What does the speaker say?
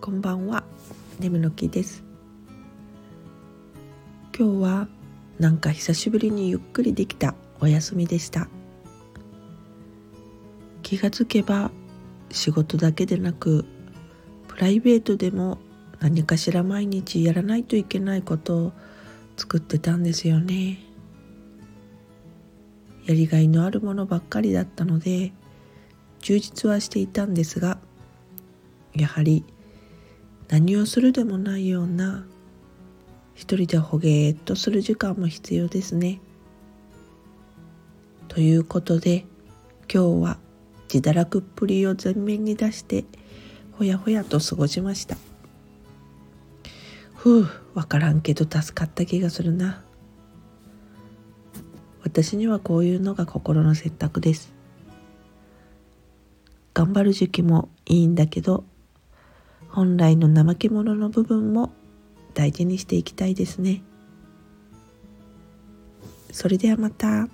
こんばんは。眠の木です。今日はなんか久しぶりにゆっくりできたお休みでした。気がつけば仕事だけでなくプライベートでも何かしら毎日やらないといけないことを作ってたんですよね。やりがいのあるものばっかりだったので充実はしていたんですがやはり何をするでもないような一人でほげーっとする時間も必要ですね。ということで今日は自堕落っぷりを前面に出してほやほやと過ごしました。ふうわからんけど助かった気がするな。私にはこういうのが心の選択です。頑張る時期もいいんだけど本来の怠け者の部分も大事にしていきたいですね。それではまた。